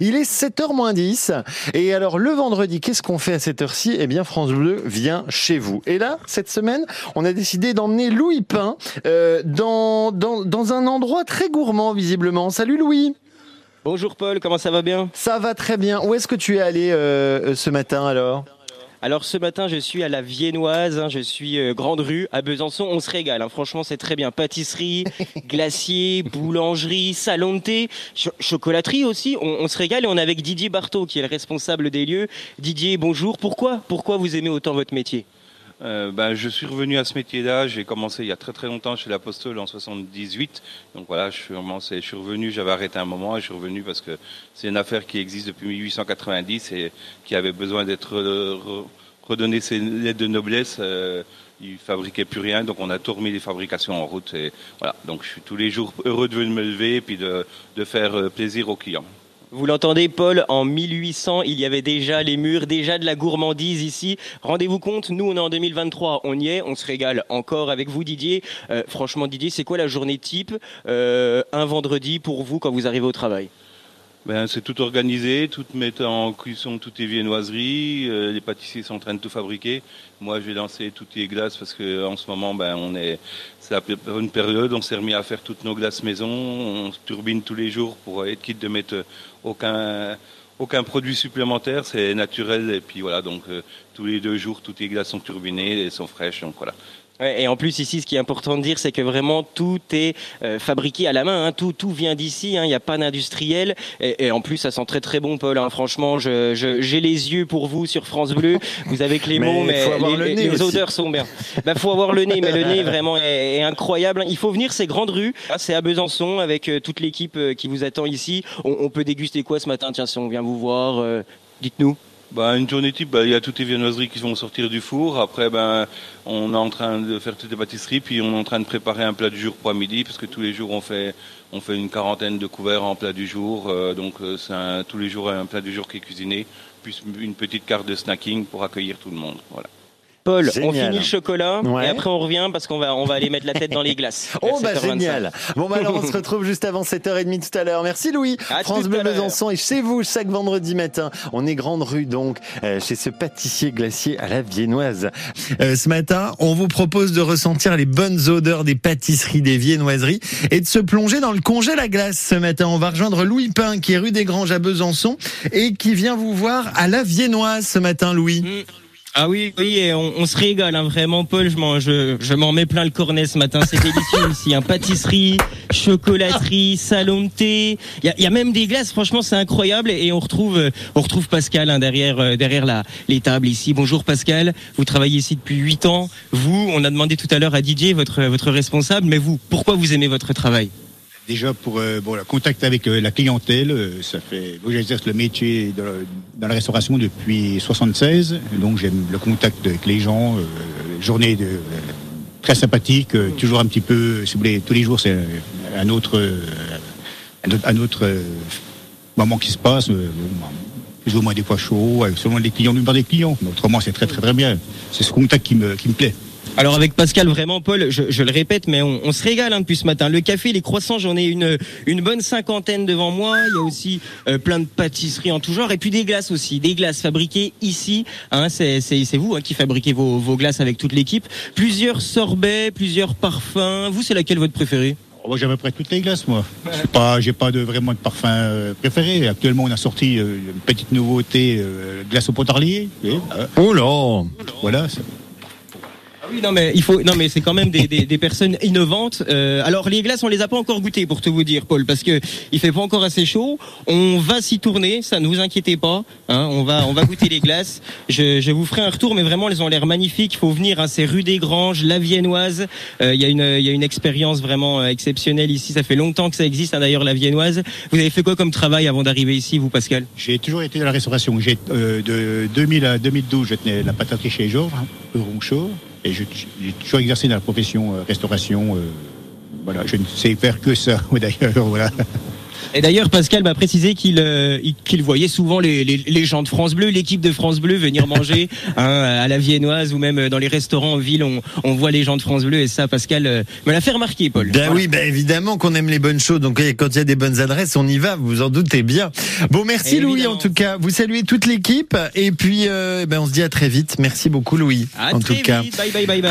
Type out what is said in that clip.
Il est 7h moins 10. Et alors, le vendredi, qu'est-ce qu'on fait à cette heure-ci? Eh bien, France Bleu vient chez vous. Et là, cette semaine, on a décidé d'emmener Louis Pain euh, dans, dans, dans un endroit très gourmand, visiblement. Salut Louis Bonjour Paul, comment ça va bien? Ça va très bien. Où est-ce que tu es allé euh, ce matin alors? Alors ce matin, je suis à la Viennoise, hein, je suis euh, Grande Rue à Besançon. On se régale, hein. franchement, c'est très bien. Pâtisserie, glacier, boulangerie, salon de thé, chocolaterie aussi. On, on, se régale et on est avec Didier Barthaud, qui est le responsable des lieux. Didier, bonjour. Pourquoi? Pourquoi vous aimez autant votre métier? Euh, ben, je suis revenu à ce métier-là. J'ai commencé il y a très très longtemps chez l'Apostole en 78. Donc voilà, je suis, je suis revenu. J'avais arrêté un moment et je suis revenu parce que c'est une affaire qui existe depuis 1890 et qui avait besoin d'être redonné ses lettres de noblesse. Euh, ils fabriquaient plus rien, donc on a tout remis les fabrications en route. Et voilà, donc je suis tous les jours heureux de me lever et puis de, de faire euh, plaisir aux clients. Vous l'entendez, Paul, en 1800, il y avait déjà les murs, déjà de la gourmandise ici. Rendez-vous compte, nous, on est en 2023, on y est, on se régale encore avec vous, Didier. Euh, franchement, Didier, c'est quoi la journée type, euh, un vendredi pour vous quand vous arrivez au travail? Ben, c'est tout organisé, tout met en cuisson toutes les viennoiseries, euh, les pâtissiers sont en train de tout fabriquer. Moi, je vais lancer toutes les glaces parce que en ce moment, ben, on est, c'est une période, on s'est remis à faire toutes nos glaces maison, on turbine tous les jours pour être quitte de mettre aucun, aucun produit supplémentaire, c'est naturel et puis voilà, donc euh, tous les deux jours, toutes les glaces sont turbinées et sont fraîches, donc voilà et en plus ici, ce qui est important de dire, c'est que vraiment tout est euh, fabriqué à la main. Hein. Tout, tout vient d'ici. Hein. Il n'y a pas d'industriel. Et, en plus, ça sent très très bon, Paul. Hein. Franchement, j'ai je, j'ai les yeux pour vous sur France Bleu. Vous avez les mots, mais les, les odeurs sont bien. Bah, faut avoir le nez, mais le nez vraiment est, incroyable. Il faut venir, c'est Grande Rue. C'est à Besançon avec euh, toute l'équipe euh, qui vous attend ici. On, on, peut déguster quoi ce matin? Tiens, si on vient vous voir, dites-nous. Bah, une journée type, bah, il y a toutes les viennoiseries qui vont sortir du four. Après, ben, on est en train de faire toutes les pâtisseries, puis on est en train de préparer un plat du jour pour midi, parce que tous les jours on fait, on fait une quarantaine de couverts en plat du jour. Euh, donc euh, c'est tous les jours un plat du jour qui est cuisiné, puis une petite carte de snacking pour accueillir tout le monde. Voilà. Paul, on finit le chocolat et après on revient parce qu'on va on va aller mettre la tête dans les glaces. oh bah génial. Bon bah alors on se retrouve juste avant 7h30 tout à l'heure. Merci Louis. France Bleu Besançon et chez vous chaque vendredi matin. On est grande rue donc euh, chez ce pâtissier glacier à la viennoise. Euh, ce matin, on vous propose de ressentir les bonnes odeurs des pâtisseries des viennoiseries et de se plonger dans le congèle à glace ce matin. On va rejoindre Louis Pain qui est rue des Granges à Besançon et qui vient vous voir à la viennoise ce matin Louis. Mm. Ah oui, oui, et on, se régale, hein, vraiment, Paul. Je m'en, je, je m'en mets plein le cornet ce matin. C'est délicieux ici. Hein. Pâtisserie, chocolaterie, salon de thé. Il y a, y a, même des glaces. Franchement, c'est incroyable. Et on retrouve, on retrouve Pascal hein, derrière, euh, derrière la, les tables ici. Bonjour Pascal. Vous travaillez ici depuis 8 ans. Vous, on a demandé tout à l'heure à Didier, votre, votre responsable. Mais vous, pourquoi vous aimez votre travail? Déjà pour euh, bon, le contact avec euh, la clientèle, euh, ça fait. j'exerce le métier dans la restauration depuis 76, donc j'aime le contact avec les gens. journée très sympathique, toujours un petit peu, si vous voulez, tous les jours c'est un autre, un autre, moment qui se passe. plus ou moins des fois chaud, selon les clients, l'humeur des clients. Mais autrement, c'est très très très bien. C'est ce contact qui me, qui me plaît. Alors avec Pascal, vraiment, Paul, je, le répète, mais on, se régale hein, depuis ce matin. Le café, les croissants, j'en ai une, une bonne cinquantaine devant moi. Il y a aussi euh, plein de pâtisseries en tout genre, et puis des glaces aussi, des glaces fabriquées ici. Hein, c'est vous hein, qui fabriquez vos, vos glaces avec toute l'équipe. Plusieurs sorbets, plusieurs parfums. Vous, c'est laquelle votre préférée? Oh, moi, j'aime à peu près toutes les glaces, moi. Je pas, j'ai pas de vraiment de parfum euh, préféré. Actuellement, on a sorti euh, une petite nouveauté, glace au potarlier. oh là Voilà. Ah oui, non mais il faut, non mais c'est quand même des, des, des personnes innovantes. Euh, alors les glaces, on les a pas encore goûtées pour te vous dire, Paul, parce que il fait pas encore assez chaud. On va s'y tourner, ça ne vous inquiétez pas. Hein, on va, on va goûter les glaces. Je, je vous ferai un retour, mais vraiment, elles ont l'air magnifiques. Il faut venir. Hein, c'est rue des Granges, la Viennoise. Euh, il y a une, il y a une expérience vraiment euh, exceptionnelle ici. Ça fait longtemps que ça existe, hein, d'ailleurs, la Viennoise. Vous avez fait quoi comme travail avant d'arriver ici, vous, Pascal? J'ai toujours été dans la restauration. J'ai euh, de 2000 à 2012, je tenais la pataterie chez Georges, Ronchaud. Et j'ai toujours exercé dans la profession euh, restauration. Euh, voilà, je ne sais faire que ça, d'ailleurs. Voilà. Et d'ailleurs, Pascal m'a précisé qu'il euh, qu'il voyait souvent les, les, les, gens de France Bleu, l'équipe de France Bleu venir manger hein, à la viennoise ou même dans les restaurants en ville. On, on voit les gens de France Bleu et ça, Pascal euh, me l'a fait remarquer, Paul. Ben oui, ben évidemment qu'on aime les bonnes choses. Donc quand il y a des bonnes adresses, on y va. Vous en doutez bien. Bon, merci Louis en tout cas. Vous saluez toute l'équipe et puis euh, ben on se dit à très vite. Merci beaucoup Louis. en tout cas. Bye bye bye bye.